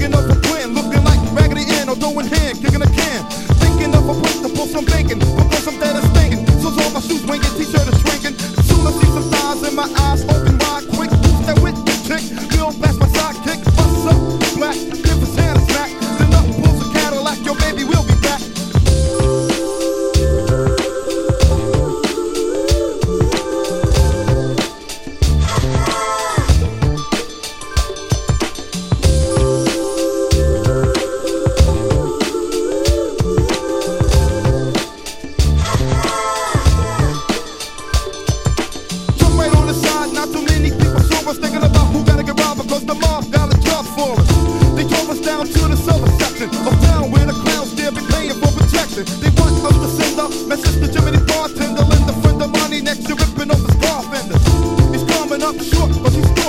Thinking of a plan, looking like Raggedy Ann or throwing hand, kicking a can. Thinking of a principle, I'm thinking, because I'm dead and stinking. So all my shoes winking, t-shirt is shrinking. Soon I see some thighs in my eyes, open wide, quick. Who's that with the chick? Bill past my sidekick, bust up, black. short, but you